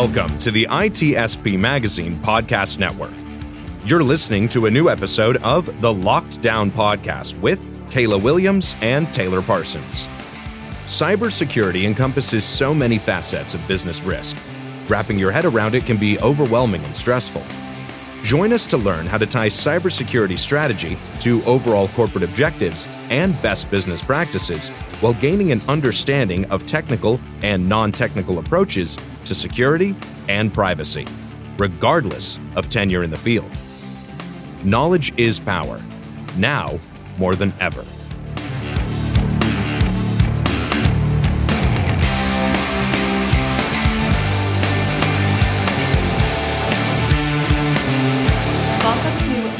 Welcome to the ITSP Magazine Podcast Network. You're listening to a new episode of the Locked Down Podcast with Kayla Williams and Taylor Parsons. Cybersecurity encompasses so many facets of business risk. Wrapping your head around it can be overwhelming and stressful. Join us to learn how to tie cybersecurity strategy to overall corporate objectives and best business practices while gaining an understanding of technical and non technical approaches to security and privacy, regardless of tenure in the field. Knowledge is power, now more than ever.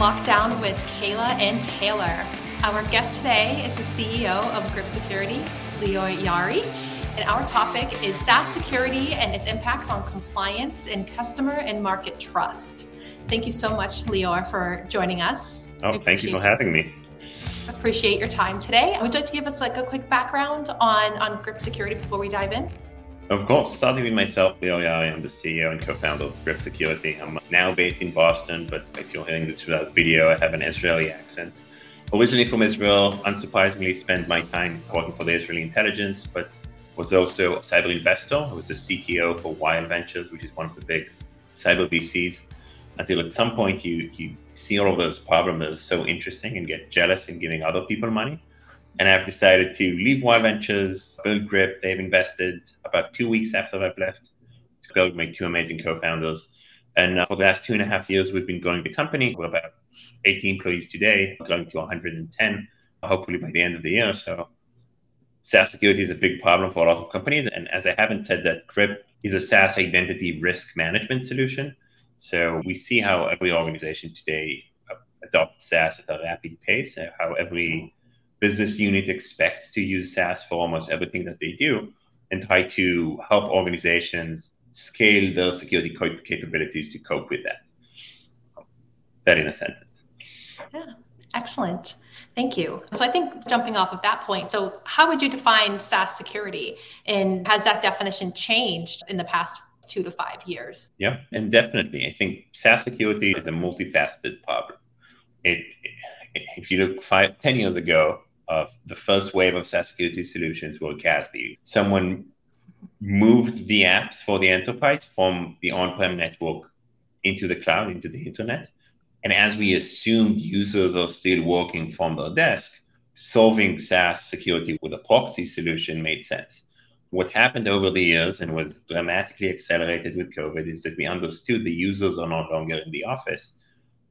Lockdown with Kayla and Taylor. Our guest today is the CEO of Grip Security, Lior Yaari. And our topic is SaaS security and its impacts on compliance and customer and market trust. Thank you so much, Leo, for joining us. Oh, thank you for having me. Appreciate your time today. Would you like to give us like a quick background on, on Grip Security before we dive in? Of course, starting with myself, Lior Yaari, I'm the CEO and co-founder of Grip Security. I'm now based in Boston, but if you're hearing this video, I have an Israeli accent. Originally from Israel, unsurprisingly spent my time working for the Israeli intelligence, but was also a cyber investor. I was the CTO for YL Ventures, which is one of the big cyber VCs. Until at some point you, you see all of those problems as so interesting and get jealous in giving other people money. And I've decided to leave YL Ventures, build Grip. They've invested about two weeks after I've left to build my two amazing co-founders. And uh, for the last two and a half years, we've been growing the company. We're about 80 employees today, going to 110, hopefully by the end of the year. So SaaS security is a big problem for a lot of companies. And as I haven't said that, Grip is a SaaS identity risk management solution. So we see how every organization today adopts SaaS at a rapid pace, how every business unit expects to use SaaS for almost everything that they do, and try to help organizations scale their security capabilities to cope with that. That in a sentence. Yeah, excellent. Thank you. So I think jumping off of that point, so how would you define SaaS security? And has that definition changed in the past two to five years? Yeah, and definitely. I think SaaS security is a multifaceted problem. It, it if you look five, 10 years ago, uh, the first wave of SaaS security solutions were CASB. Someone moved the apps for the enterprise from the on-prem network into the cloud, into the internet. And as we assumed users are still working from their desk, solving SaaS security with a proxy solution made sense. What happened over the years and was dramatically accelerated with COVID is that we understood the users are no longer in the office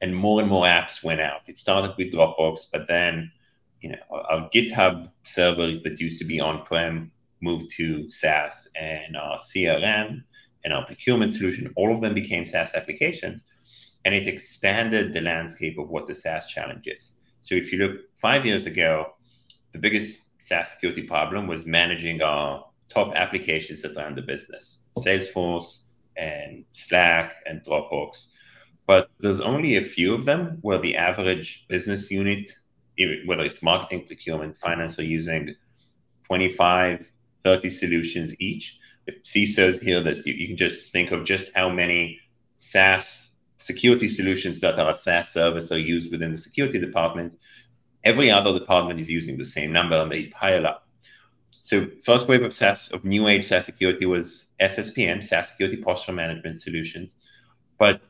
and more and more apps went out. It started with Dropbox, but then you know our GitHub servers that used to be on-prem moved to SaaS and uh, our CRM and our procurement solution, all of them became SaaS applications and it expanded the landscape of what the SaaS challenge is. So if you look five years ago, the biggest SaaS security problem was managing our top applications that run the business, Salesforce and Slack and Dropbox. But there's only a few of them where the average business unit, whether it's marketing, procurement, finance, are using 25, 30 solutions each. If CISOs hear this, you, you can just think of just how many SaaS security solutions that are a SaaS service are used within the security department, every other department is using the same number and they pile up. So first wave of SaaS of new age SaaS security was SSPM, SaaS Security Posture Management Solutions, but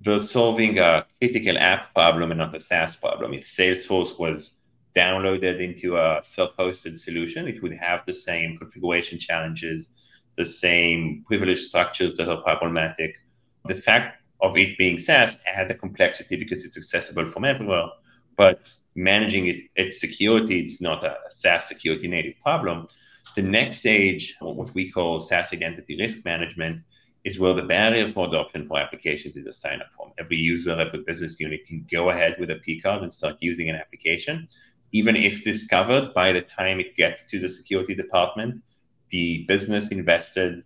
they're solving a critical app problem and not a SaaS problem. If Salesforce was downloaded into a self-hosted solution, it would have the same configuration challenges, the same privilege structures that are problematic. The fact of it being SaaS add a complexity because it's accessible from everywhere. But managing it, its security, it's not a SaaS security native problem. The next stage, what we call SaaS identity risk management, is where the barrier for adoption for applications is a sign up form. Every user, every business unit can go ahead with a P card and start using an application. Even if discovered by the time it gets to the security department, the business invested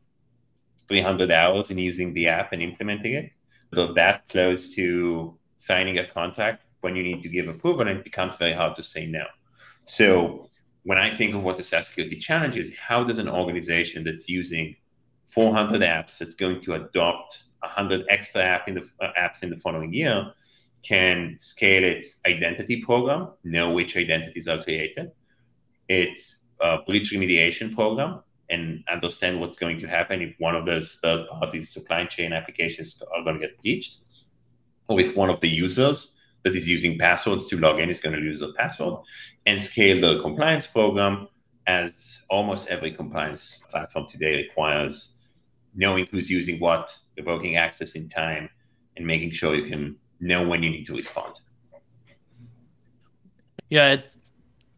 300 hours in using the app and implementing it so that close to signing a contract when you need to give approval, and it becomes very hard to say no. So when I think of what the SaaS security challenge is, how does an organization that's using 400 apps that's going to adopt 100 extra app in the, uh, apps in the following year can scale its identity program, know which identities are created, its uh, breach remediation program, and understand what's going to happen if one of those third parties supply chain applications are going to get breached, or if one of the users that is using passwords to log in is going to lose their password, and scale the compliance program as almost every compliance platform today requires knowing who's using what, evoking access in time, and making sure you can know when you need to respond. Yeah, it's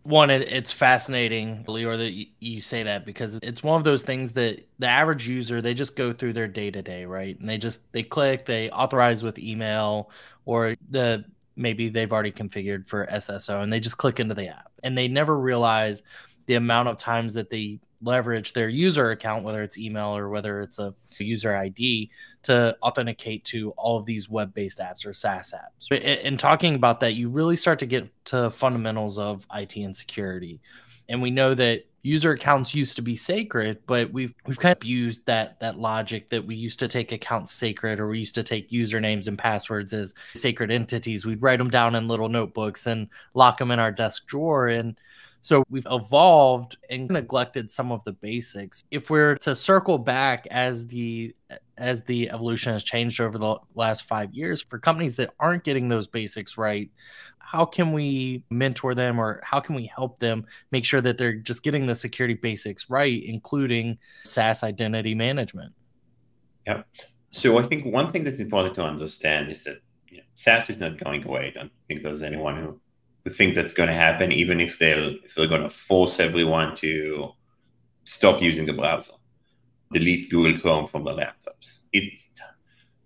one. It, it's fascinating, Lior, that you, you say that because it's one of those things that the average user they just go through their day to day, right? And they just they click, they authorize with email, or the maybe they've already configured for SSO, and they just click into the app, and they never realize the amount of times that they leverage their user account, whether it's email or whether it's a user ID, to authenticate to all of these web based apps or SaaS apps. In talking about that, you really start to get to fundamentals of IT and security. And we know that user accounts used to be sacred, but we've we've kind of used that that logic that we used to take accounts sacred or we used to take usernames and passwords as sacred entities. We'd write them down in little notebooks and lock them in our desk drawer. And so we've evolved and neglected some of the basics. If we're to circle back as the as the evolution has changed over the last 5 years for companies that aren't getting those basics right, how can we mentor them or how can we help them make sure that they're just getting the security basics right, including SaaS identity management? Yeah. So I think one thing that's important to understand is that you know, SaaS is not going away. I don't think there's anyone who think that's going to happen, even if they're if they're going to force everyone to stop using the browser, delete Google Chrome from their laptops. It's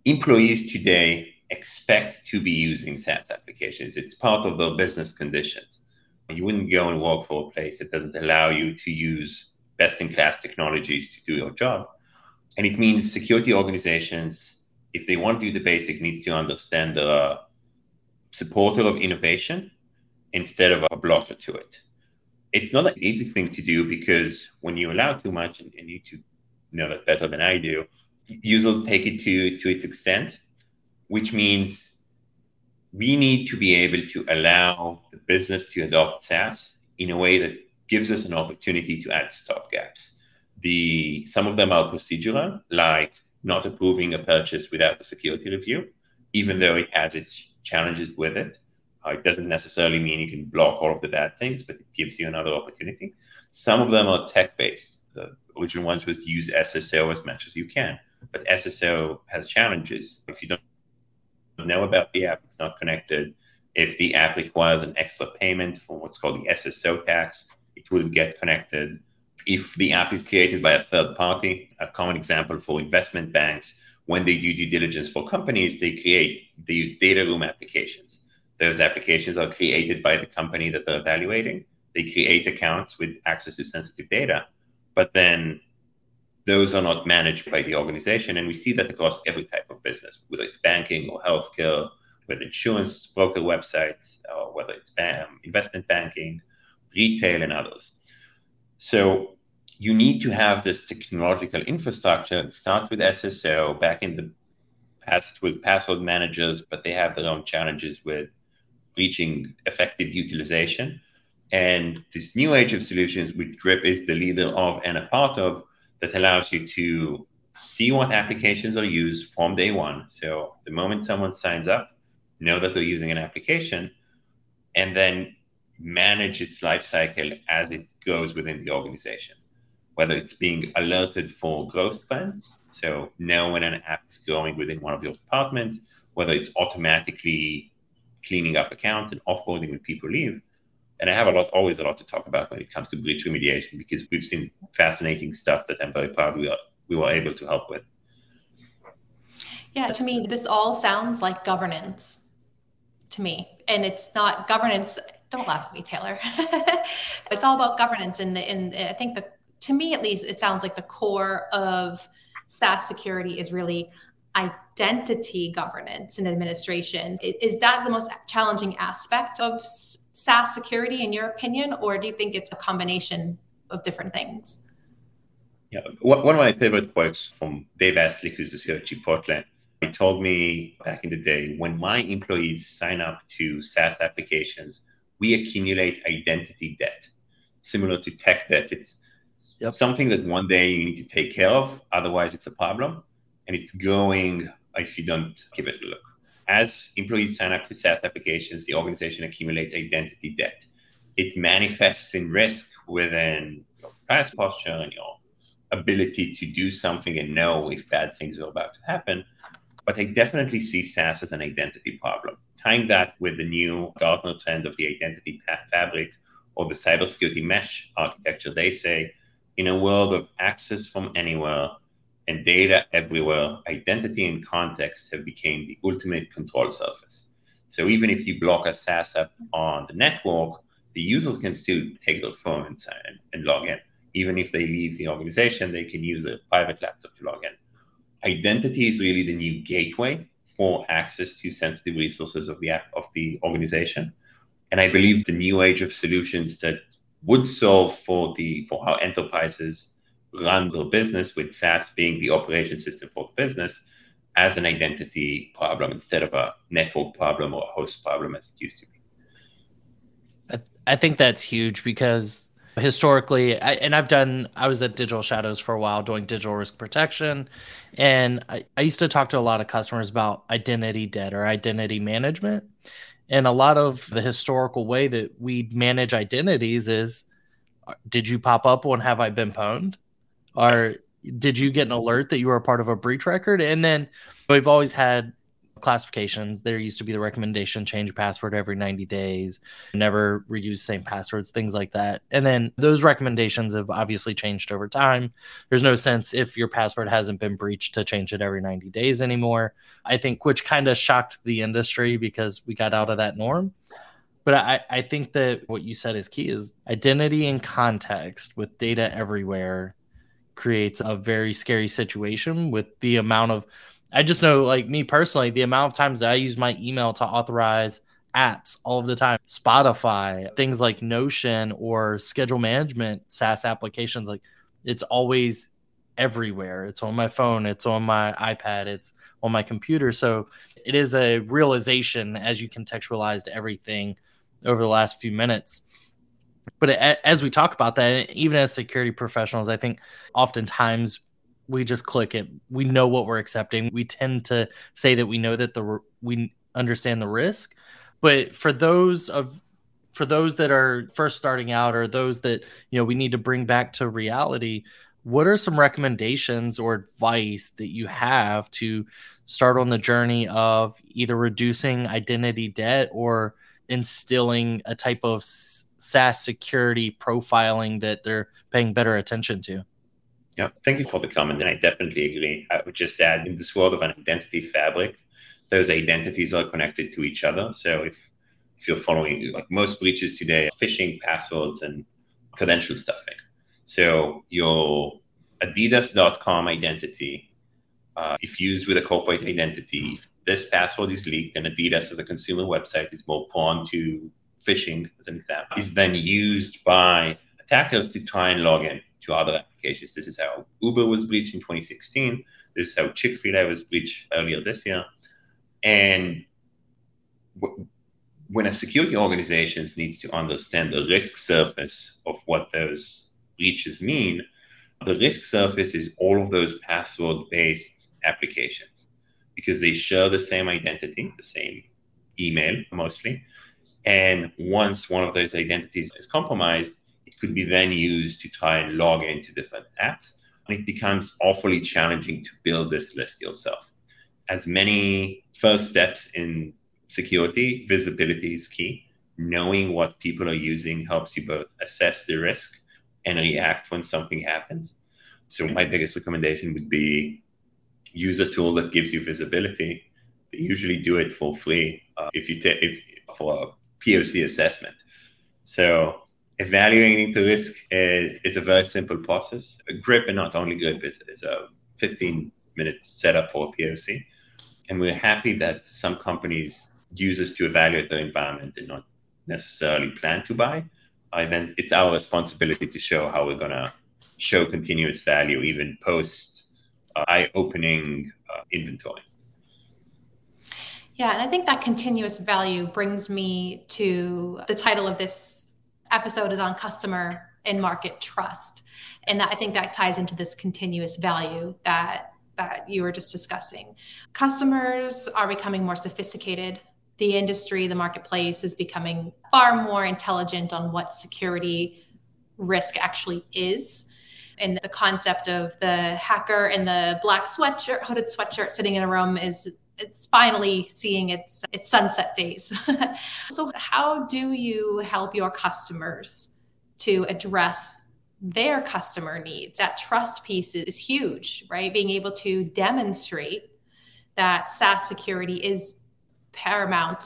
employees today expect to be using SaaS applications. It's part of their business conditions. You wouldn't go and work for a place that doesn't allow you to use best-in-class technologies to do your job. And it means security organizations, if they want to do the basic, needs to understand the supporter of innovation instead of a blocker to it. It's not an easy thing to do because when you allow too much, and, and you two know that better than I do, users take it to, to its extent, which means we need to be able to allow the business to adopt SaaS in a way that gives us an opportunity to add stop gaps. The some of them are procedural, like not approving a purchase without a security review, even though it has its challenges with it. Uh, it doesn't necessarily mean you can block all of the bad things, but it gives you another opportunity. Some of them are tech based. The original ones was use SSO as much as you can, but SSO has challenges. If you don't know about the app, it's not connected. If the app requires an extra payment for what's called the SSO tax, it will get connected. If the app is created by a third party, a common example for investment banks, when they do due diligence for companies, they create, they use data room applications those applications are created by the company that they're evaluating. They create accounts with access to sensitive data, but then those are not managed by the organization. And we see that across every type of business, whether it's banking or healthcare, whether insurance broker websites, or whether it's investment banking, retail, and others. So you need to have this technological infrastructure. It starts with SSO back in the past with password managers, but they have their own challenges with reaching effective utilization. And this new age of solutions, which Grip is the leader of and a part of, that allows you to see what applications are used from day one. So the moment someone signs up, know that they're using an application, and then manage its life cycle as it goes within the organization. Whether it's being alerted for growth plans, so know when an app is growing within one of your departments, whether it's automatically cleaning up accounts and offboarding when people leave. And I have a lot, always a lot to talk about when it comes to breach remediation because we've seen fascinating stuff that I'm very proud we, are, we were able to help with. Yeah, to me, this all sounds like governance to me. And it's not governance. Don't laugh at me, Taylor. it's all about governance. And, the, and I think that to me, at least, it sounds like the core of SaaS security is really identity governance and administration. Is that the most challenging aspect of SaaS security, in your opinion, or do you think it's a combination of different things? Yeah, one of my favorite quotes from Dave Estlick, who's the CEO of Chipotle, he told me back in the day when my employees sign up to SaaS applications, we accumulate identity debt. Similar to tech debt, it's yep. something that one day you need to take care of, otherwise, it's a problem. And it's going if you don't give it a look. As employees sign up to SaaS applications, the organization accumulates identity debt. It manifests in risk within your price posture and your ability to do something and know if bad things are about to happen but I definitely see SaaS as an identity problem. Tying that with the new Gartner trend of the identity fabric or the cybersecurity mesh architecture, they say in a world of access from anywhere and data everywhere, identity and context have become the ultimate control surface. So even if you block a SaaS app on the network, the users can still take their phone and, and log in. Even if they leave the organization, they can use a private laptop to log in identity is really the new gateway for access to sensitive resources of the app, of the organization. And I believe the new age of solutions that would solve for the for how enterprises run their business, with SaaS being the operation system for the business, as an identity problem instead of a network problem or a host problem as it used to be. I think that's huge because historically I, and i've done i was at digital shadows for a while doing digital risk protection and I, I used to talk to a lot of customers about identity debt or identity management and a lot of the historical way that we manage identities is did you pop up on have i been pwned or did you get an alert that you were a part of a breach record and then we've always had classifications. There used to be the recommendation change password every 90 days, never reuse same passwords, things like that. And then those recommendations have obviously changed over time. There's no sense if your password hasn't been breached to change it every 90 days anymore. I think which kind of shocked the industry because we got out of that norm. But I, I think that what you said is key is identity and context with data everywhere creates a very scary situation with the amount of I just know, like me personally, the amount of times that I use my email to authorize apps all of the time, Spotify, things like Notion or schedule management SaaS applications, like it's always everywhere. It's on my phone, it's on my iPad, it's on my computer. So it is a realization as you contextualized everything over the last few minutes. But as we talk about that, even as security professionals, I think oftentimes we just click it. We know what we're accepting. We tend to say that we know that the we understand the risk, but for those of for those that are first starting out or those that you know we need to bring back to reality, what are some recommendations or advice that you have to start on the journey of either reducing identity debt or instilling a type of SaaS security profiling that they're paying better attention to? Yeah, thank you for the comment, and I definitely agree. I would just add in this world of an identity fabric, those identities are connected to each other. So if if you're following like most breaches today, phishing, passwords, and credential stuffing. So your Adidas.com identity, uh, if used with a corporate identity, if this password is leaked and Adidas as a consumer website is more prone to phishing, as an example, is then used by attackers to try and log in to other applications. This is how Uber was breached in 2016. This is how Chick fil A was breached earlier this year. And w- when a security organization needs to understand the risk surface of what those breaches mean, the risk surface is all of those password based applications because they share the same identity, the same email mostly. And once one of those identities is compromised, it could be then used to try and log into different apps. And it becomes awfully challenging to build this list yourself. As many first steps in security, visibility is key. Knowing what people are using helps you both assess the risk and react when something happens. So my biggest recommendation would be use a tool that gives you visibility. They usually do it for free uh, if you take if for POC assessment. So evaluating the risk is, is, a very simple process. A grip, and not only Grip, is, is a 15 minute setup for a POC. And we're happy that some companies use us to evaluate their environment and not necessarily plan to buy. And then it's our responsibility to show how we're going to show continuous value even post uh, eye opening uh, inventory. Yeah, and I think that continuous value brings me to the title of this episode is on customer and market trust. And that, I think that ties into this continuous value that that you were just discussing. Customers are becoming more sophisticated. The industry, the marketplace is becoming far more intelligent on what security risk actually is. And the concept of the hacker in the black sweatshirt, hooded sweatshirt sitting in a room is it's finally seeing its its sunset days. so how do you help your customers to address their customer needs? That trust piece is huge, right? Being able to demonstrate that SaaS security is paramount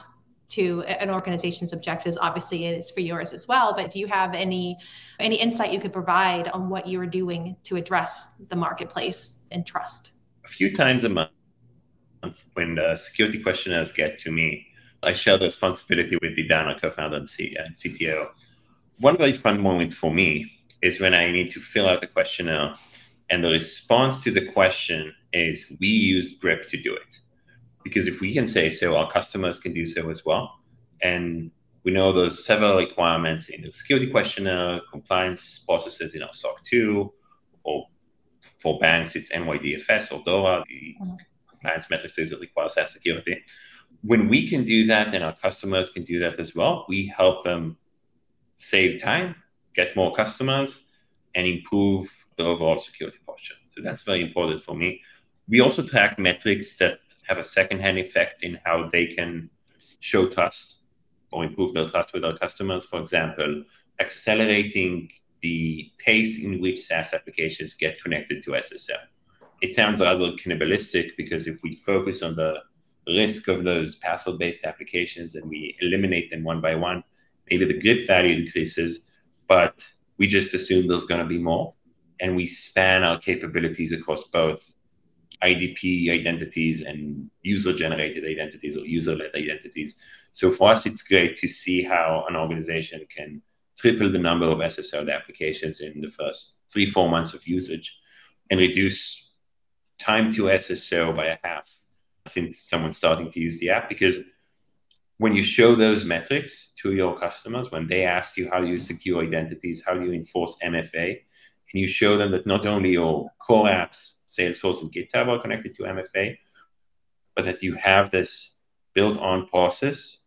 to an organization's objectives obviously it is for yours as well but do you have any any insight you could provide on what you are doing to address the marketplace and trust a few times a month when the security questionnaires get to me, I share the responsibility with Vidana, co-founder and CTO. Uh, One very fun moment for me is when I need to fill out the questionnaire and the response to the question is we use grip to do it. Because if we can say so our customers can do so as well. And we know there's several requirements in the security questionnaire compliance processes in our soc 2 or for banks it's nydfs or dora the mm-hmm. Require SaaS security. When we can do that and our customers can do that as well, we help them save time, get more customers, and improve the overall security posture. So that's very important for me. We also track metrics that have a second-hand effect in how they can show trust or improve their trust with our customers. For example, accelerating the pace in which SaaS applications get connected to SSO it sounds rather cannibalistic because if we focus on the risk of those password-based applications and we eliminate them one by one, maybe the good value increases, but we just assume there's going to be more, and we span our capabilities across both IDP identities and user-generated identities or user-led identities. So for us, it's great to see how an organization can triple the number of SSO applications in the first three, four months of usage and reduce time to SSO by a half since someone's starting to use the app because when you show those metrics to your customers, when they ask you how you secure identities, how do you enforce MFA, and you show them that not only your core apps, Salesforce and GitHub are connected to MFA, but that you have this built-on process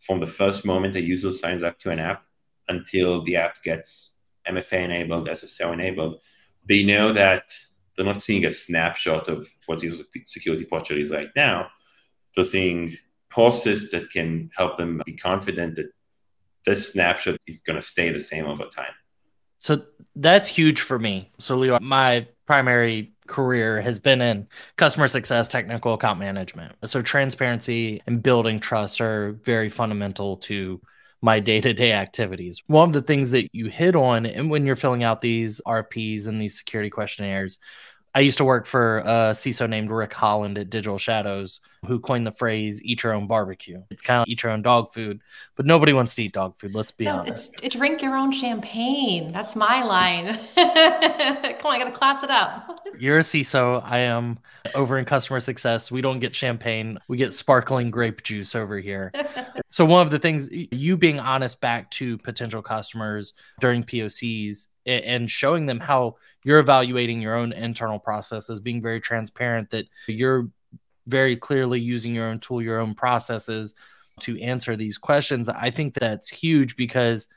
from the first moment a user signs up to an app until the app gets MFA enabled, SSO enabled, they know that they're not seeing a snapshot of what the security posture is right now. They're seeing process that can help them be confident that this snapshot is going to stay the same over time. So that's huge for me. So Lior, my primary career has been in customer success, technical account management. So transparency and building trust are very fundamental to my day-to-day activities. One of the things that you hit on and when you're filling out these RFPs and these security questionnaires I used to work for a CISO named Rick Holland at Digital Shadows, who coined the phrase "eat your own barbecue." It's kind of eat your own dog food, but nobody wants to eat dog food. Let's be no, honest. It's, it's drink your own champagne. That's my line. Come on, I gotta class it up. You're a CISO. I am over in customer success. We don't get champagne. We get sparkling grape juice over here. so one of the things you being honest back to potential customers during POCs and showing them how you're evaluating your own internal processes, being very transparent that you're very clearly using your own tool, your own processes to answer these questions. I think that's huge because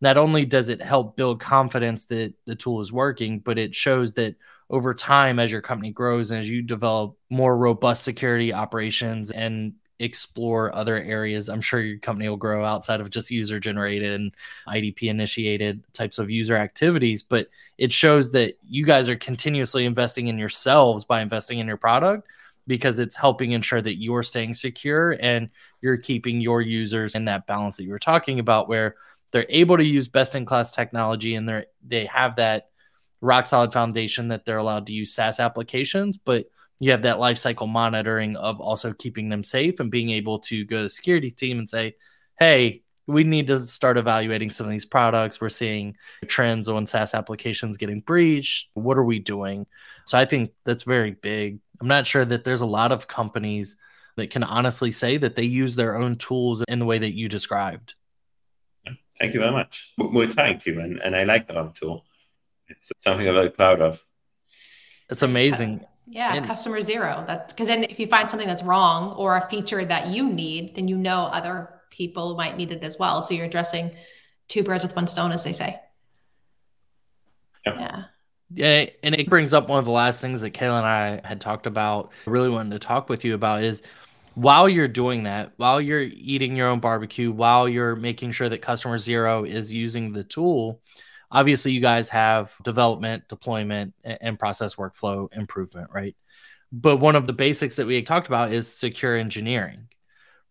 not only does it help build confidence that the tool is working, but it shows that over time, as your company grows and as you develop more robust security operations and explore other areas. I'm sure your company will grow outside of just user generated and IDP initiated types of user activities, but it shows that you guys are continuously investing in yourselves by investing in your product because it's helping ensure that you're staying secure and you're keeping your users in that balance that you were talking about where they're able to use best in class technology and they're they have that rock solid foundation that they're allowed to use SaaS applications, but you have that lifecycle monitoring of also keeping them safe and being able to go to the security team and say, hey, we need to start evaluating some of these products. We're seeing trends on SaaS applications getting breached. What are we doing? So I think that's very big. I'm not sure that there's a lot of companies that can honestly say that they use their own tools in the way that you described. Thank you very much. We're trying to, and, and I like our tool. It's something I'm very proud of. It's amazing. Yeah, and, customer zero. That's because then if you find something that's wrong or a feature that you need, then you know other people might need it as well. So you're addressing two birds with one stone, as they say. Yeah. Yeah, and it brings up one of the last things that Kayla and I had talked about, really wanted to talk with you about is while you're doing that, while you're eating your own barbecue, while you're making sure that customer zero is using the tool, obviously you guys have development, deployment, and process workflow improvement, right? But one of the basics that we talked about is secure engineering,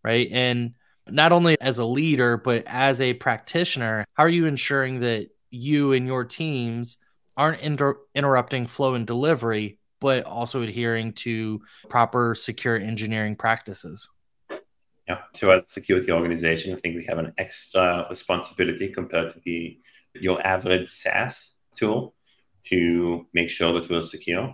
right? And not only as a leader, but as a practitioner, how are you ensuring that you and your teams aren't inter- interrupting flow and delivery but also adhering to proper secure engineering practices. Yeah, to uh, a security organization, I think we have an extra responsibility compared to the your average SaaS tool to make sure that we're secure.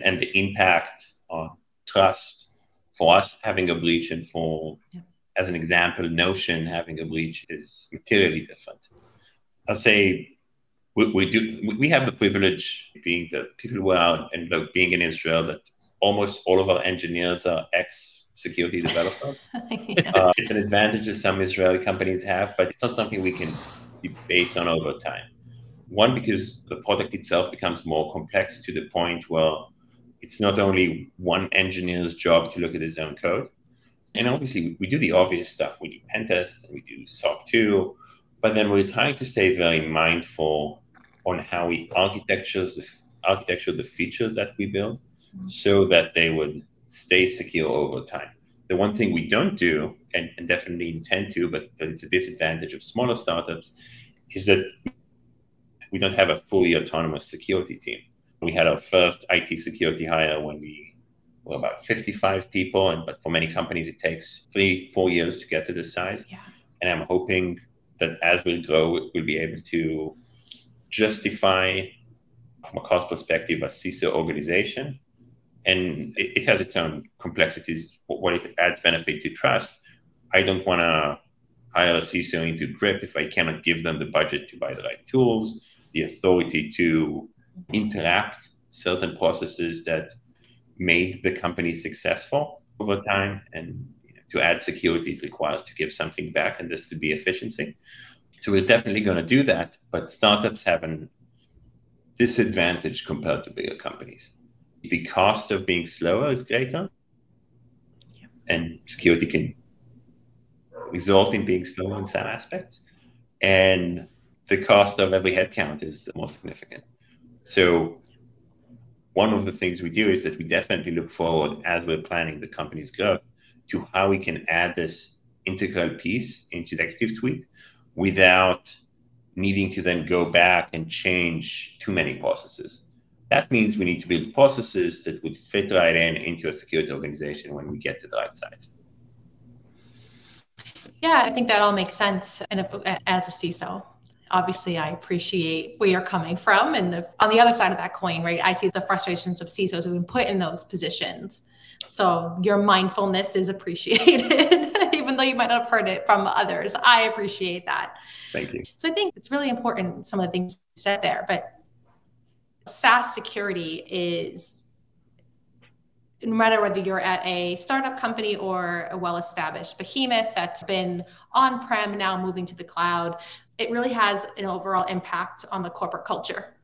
And the impact on trust for us having a breach and for, yeah. as an example, Notion having a breach is materially different. I'll say we, we do we have the privilege being the people who are and like being in Israel that almost all of our engineers are ex security developers. yeah. uh, it's an advantage that some Israeli companies have, but it's not something we can be based on over time. One, because the product itself becomes more complex to the point where it's not only one engineer's job to look at his own code. And obviously, we do the obvious stuff. We do pen tests and we do SOC 2, but then we're trying to stay very mindful on how we architectures the architecture the features that we build so that they would stay secure over time. The one thing we don't do, and, and definitely intend to, but, but it's a disadvantage of smaller startups, is that we don't have a fully autonomous security team. We had our first IT security hire when we were about 55 people, and but for many companies it takes three, four years to get to this size. Yeah. And I'm hoping that as we grow, we'll be able to justify, from a cost perspective, a CISO organization. And it, it has its own complexities. What it adds benefit to trust. I don't want to hire a CISO into grip if I cannot give them the budget to buy the right tools, the authority to interact certain processes that made the company successful over time. And to add security, it requires to give something back, and this could be efficiency. So we're definitely going to do that, but startups have an disadvantage compared to bigger companies. The cost of being slower is greater, and security can result in being slower in some aspects, and the cost of every headcount is more significant. So one of the things we do is that we definitely look forward as we're planning the company's growth to how we can add this integral piece into the Executive Suite without needing to then go back and change too many processes. That means we need to build processes that would fit right in into a security organization when we get to the right size. Yeah, I think that all makes sense. And uh, as a CISO, obviously I appreciate where you're coming from. And the, on the other side of that coin, right, I see the frustrations of CISOs who've been put in those positions. So your mindfulness is appreciated even though you might not have heard it from others. I appreciate that. Thank you. So I think it's really important, some of the things you said there, but SaaS security is no matter whether you're at a startup company or a well established behemoth that's been on prem, now moving to the cloud, it really has an overall impact on the corporate culture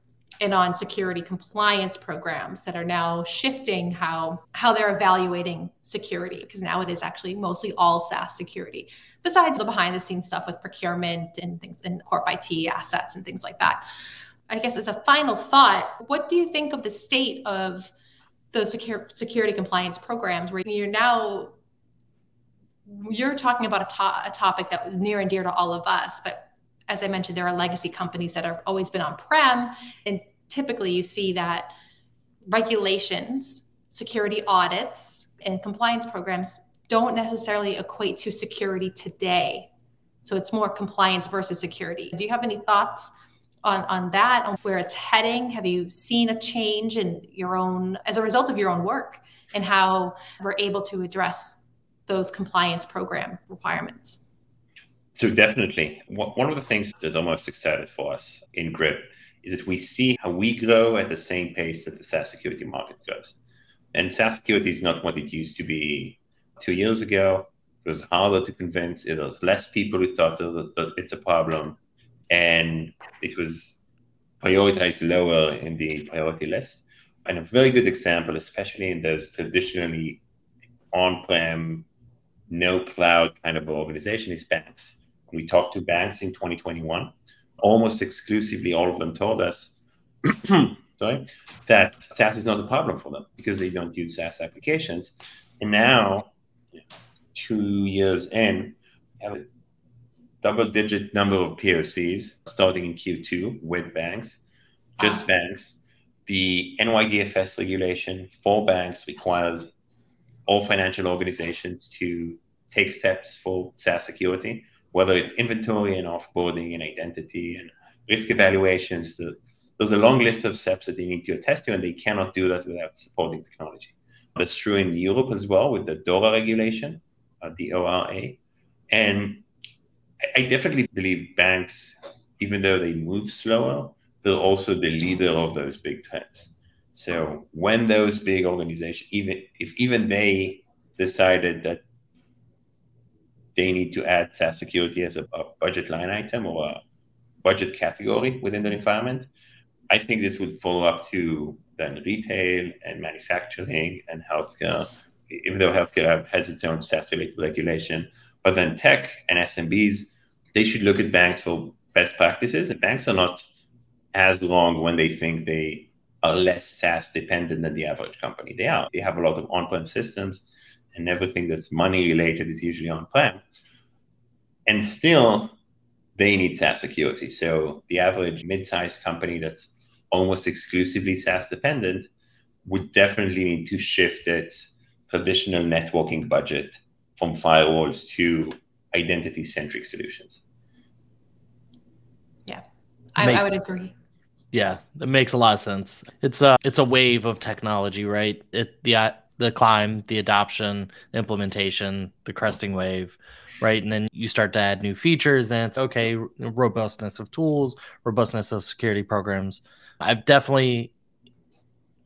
and on security compliance programs that are now shifting how how they're evaluating security because now it is actually mostly all SaaS security besides the behind the scenes stuff with procurement and things and corp IT assets and things like that. I guess as a final thought, what do you think of the state of the secure, security compliance programs where you're now you're talking about a, to- a topic that was near and dear to all of us, but as I mentioned, there are legacy companies that have always been on prem, and typically you see that regulations, security audits, and compliance programs don't necessarily equate to security today. So it's more compliance versus security. Do you have any thoughts on, on that, on where it's heading? Have you seen a change in your own, as a result of your own work, and how we're able to address those compliance program requirements? So definitely, one of the things that's almost excited for us in Grip is that we see how we grow at the same pace that the SaaS security market grows. And SaaS security is not what it used to be two years ago. It was harder to convince. It was less people who thought that it's a problem, and it was prioritized lower in the priority list. And a very good example, especially in those traditionally on-prem, no cloud kind of organization, is banks we talked to banks in 2021, almost exclusively all of them told us, sorry, that SaaS is not a problem for them because they don't use SaaS applications. And now, two years in, have a double-digit number of POCs starting in Q2 with banks, just wow. banks. The NYDFS regulation for banks requires all financial organizations to take steps for SaaS security whether it's inventory and offboarding and identity and risk evaluations. The, there's a long list of steps that they need to attest to, and they cannot do that without supporting technology. That's true in Europe as well with the DORA regulation, uh, the ORA. And I definitely believe banks, even though they move slower, they're also the leader of those big trends. So when those big organizations, even if even they decided that they need to add SaaS security as a, a budget line item or a budget category within their environment. I think this would follow up to then retail and manufacturing and healthcare, yes. even though healthcare has its own SaaS related regulation. But then tech and SMBs, they should look at banks for best practices. And banks are not as long when they think they are less SaaS dependent than the average company. They are. They have a lot of on prem systems and everything that's money related is usually on prem. And still, they need SaaS security. So the average mid-sized company that's almost exclusively SaaS dependent would definitely need to shift its traditional networking budget from firewalls to identity centric solutions. Yeah, I, I, would agree. Yeah, it makes a lot of sense. It's a it's a wave of technology, right? It the the climb, the adoption, the implementation, the cresting wave, right? And then you start to add new features, and it's okay, robustness of tools, robustness of security programs. I've definitely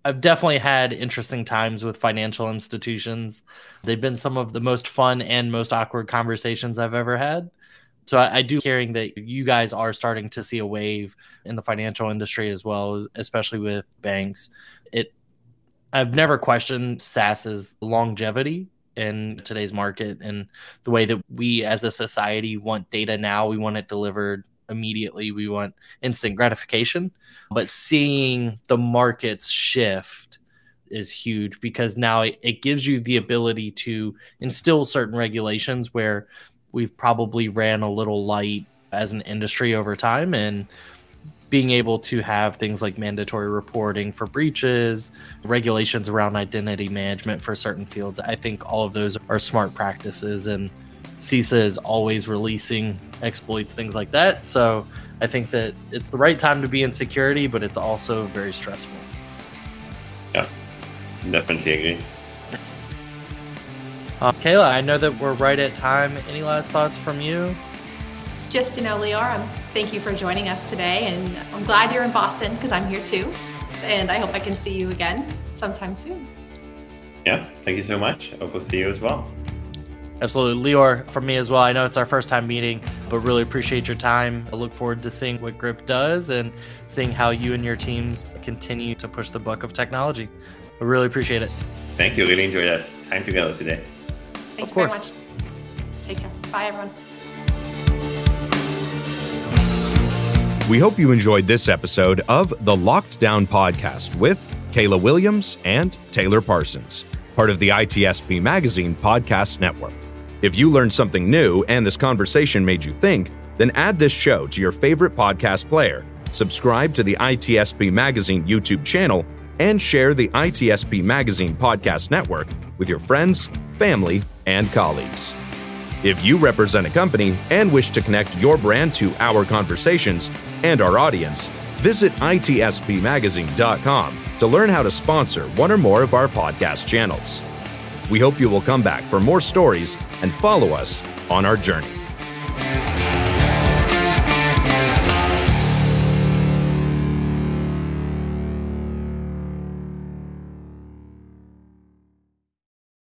I've definitely had interesting times with financial institutions. They've been some of the most fun and most awkward conversations I've ever had. So I, I, do hearing that you guys are starting to see a wave in the financial industry as well, especially with banks. It I've never questioned SaaS's longevity in today's market and the way that we as a society want data now. We want it delivered immediately. We want instant gratification. But seeing the markets shift is huge because now it, it gives you the ability to instill certain regulations where we've probably ran a little light as an industry over time and being able to have things like mandatory reporting for breaches, regulations around identity management for certain fields. I think all of those are smart practices, and CISA is always releasing exploits, things like that. So I think that it's the right time to be in security, but it's also very stressful. Yeah, definitely agree. Uh, Kayla, I know that we're right at time. Any last thoughts from you? just you know, Lior, I'm, thank you for joining us today, and I'm glad you're in Boston because I'm here too, and I hope I can see you again sometime soon. Yeah, thank you so much. I Hope we'll see you as well. Absolutely. Lior, from me as well. I know it's our first time meeting, but really appreciate your time. I look forward to seeing what Grip does and seeing how you and your teams continue to push the book of technology. I really appreciate it. Thank you. Really enjoyed that time together today. Thanks of course. very much. Take care. Bye, everyone. We hope you enjoyed this episode of the Locked Down Podcast with Kayla Williams and Taylor Parsons, part of the ITSP Magazine Podcast Network. If you learned something new and this conversation made you think, then add this show to your favorite podcast player, subscribe to the ITSP Magazine YouTube channel, and share the ITSP Magazine Podcast Network with your friends, family, and colleagues. If you represent a company and wish to connect your brand to our conversations and our audience, visit itspmagazine.com to learn how to sponsor one or more of our podcast channels. We hope you will come back for more stories and follow us on our journey.